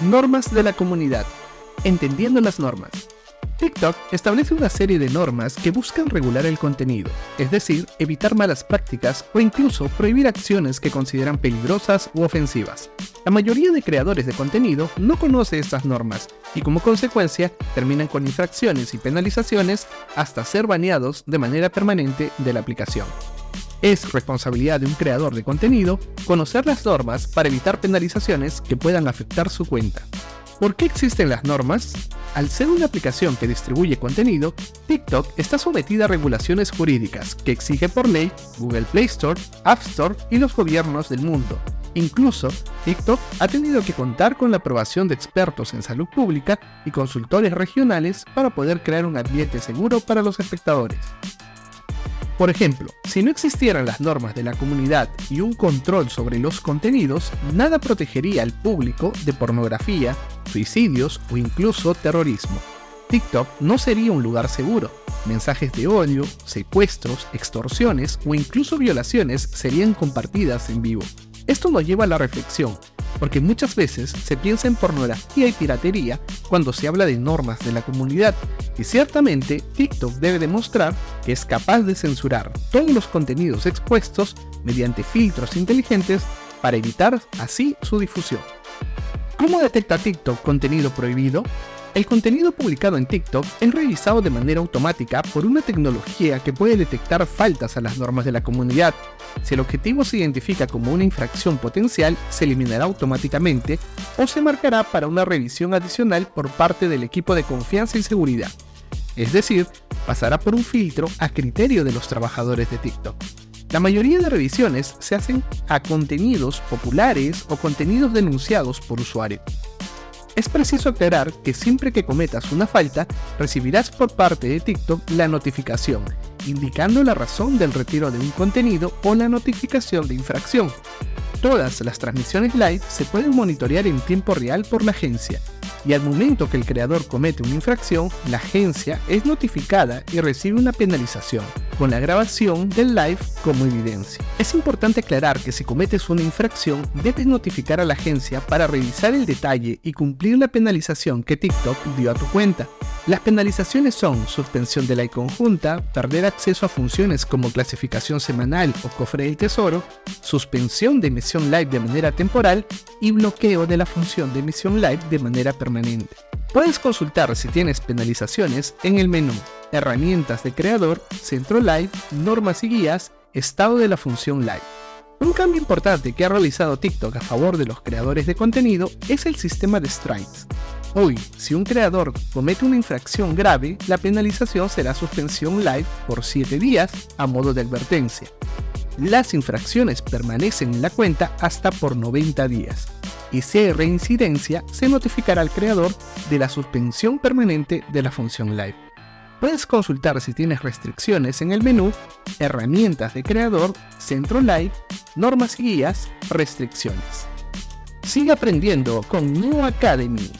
Normas de la comunidad. Entendiendo las normas. TikTok establece una serie de normas que buscan regular el contenido, es decir, evitar malas prácticas o incluso prohibir acciones que consideran peligrosas u ofensivas. La mayoría de creadores de contenido no conoce estas normas y como consecuencia terminan con infracciones y penalizaciones hasta ser baneados de manera permanente de la aplicación. Es responsabilidad de un creador de contenido conocer las normas para evitar penalizaciones que puedan afectar su cuenta. ¿Por qué existen las normas? Al ser una aplicación que distribuye contenido, TikTok está sometida a regulaciones jurídicas que exige por ley Google Play Store, App Store y los gobiernos del mundo. Incluso, TikTok ha tenido que contar con la aprobación de expertos en salud pública y consultores regionales para poder crear un ambiente seguro para los espectadores. Por ejemplo, si no existieran las normas de la comunidad y un control sobre los contenidos, nada protegería al público de pornografía, suicidios o incluso terrorismo. TikTok no sería un lugar seguro. Mensajes de odio, secuestros, extorsiones o incluso violaciones serían compartidas en vivo. Esto nos lleva a la reflexión porque muchas veces se piensa en pornografía y piratería cuando se habla de normas de la comunidad, y ciertamente TikTok debe demostrar que es capaz de censurar todos los contenidos expuestos mediante filtros inteligentes para evitar así su difusión. ¿Cómo detecta TikTok contenido prohibido? El contenido publicado en TikTok es revisado de manera automática por una tecnología que puede detectar faltas a las normas de la comunidad. Si el objetivo se identifica como una infracción potencial, se eliminará automáticamente o se marcará para una revisión adicional por parte del equipo de confianza y seguridad. Es decir, pasará por un filtro a criterio de los trabajadores de TikTok. La mayoría de revisiones se hacen a contenidos populares o contenidos denunciados por usuario. Es preciso aclarar que siempre que cometas una falta, recibirás por parte de TikTok la notificación, indicando la razón del retiro de un contenido o la notificación de infracción. Todas las transmisiones live se pueden monitorear en tiempo real por la agencia y al momento que el creador comete una infracción, la agencia es notificada y recibe una penalización, con la grabación del live como evidencia. Es importante aclarar que si cometes una infracción, debes notificar a la agencia para revisar el detalle y cumplir la penalización que TikTok dio a tu cuenta. Las penalizaciones son suspensión de la conjunta, perder acceso a funciones como clasificación semanal o cofre del tesoro, suspensión de emisión live de manera temporal y bloqueo de la función de emisión live de manera permanente. Puedes consultar si tienes penalizaciones en el menú Herramientas de creador, Centro Live, Normas y guías, Estado de la función Live. Un cambio importante que ha realizado TikTok a favor de los creadores de contenido es el sistema de strikes. Hoy, si un creador comete una infracción grave, la penalización será suspensión live por 7 días a modo de advertencia. Las infracciones permanecen en la cuenta hasta por 90 días. Y si hay reincidencia, se notificará al creador de la suspensión permanente de la función live. Puedes consultar si tienes restricciones en el menú Herramientas de creador, Centro Live, Normas y guías, Restricciones. Sigue aprendiendo con New Academy.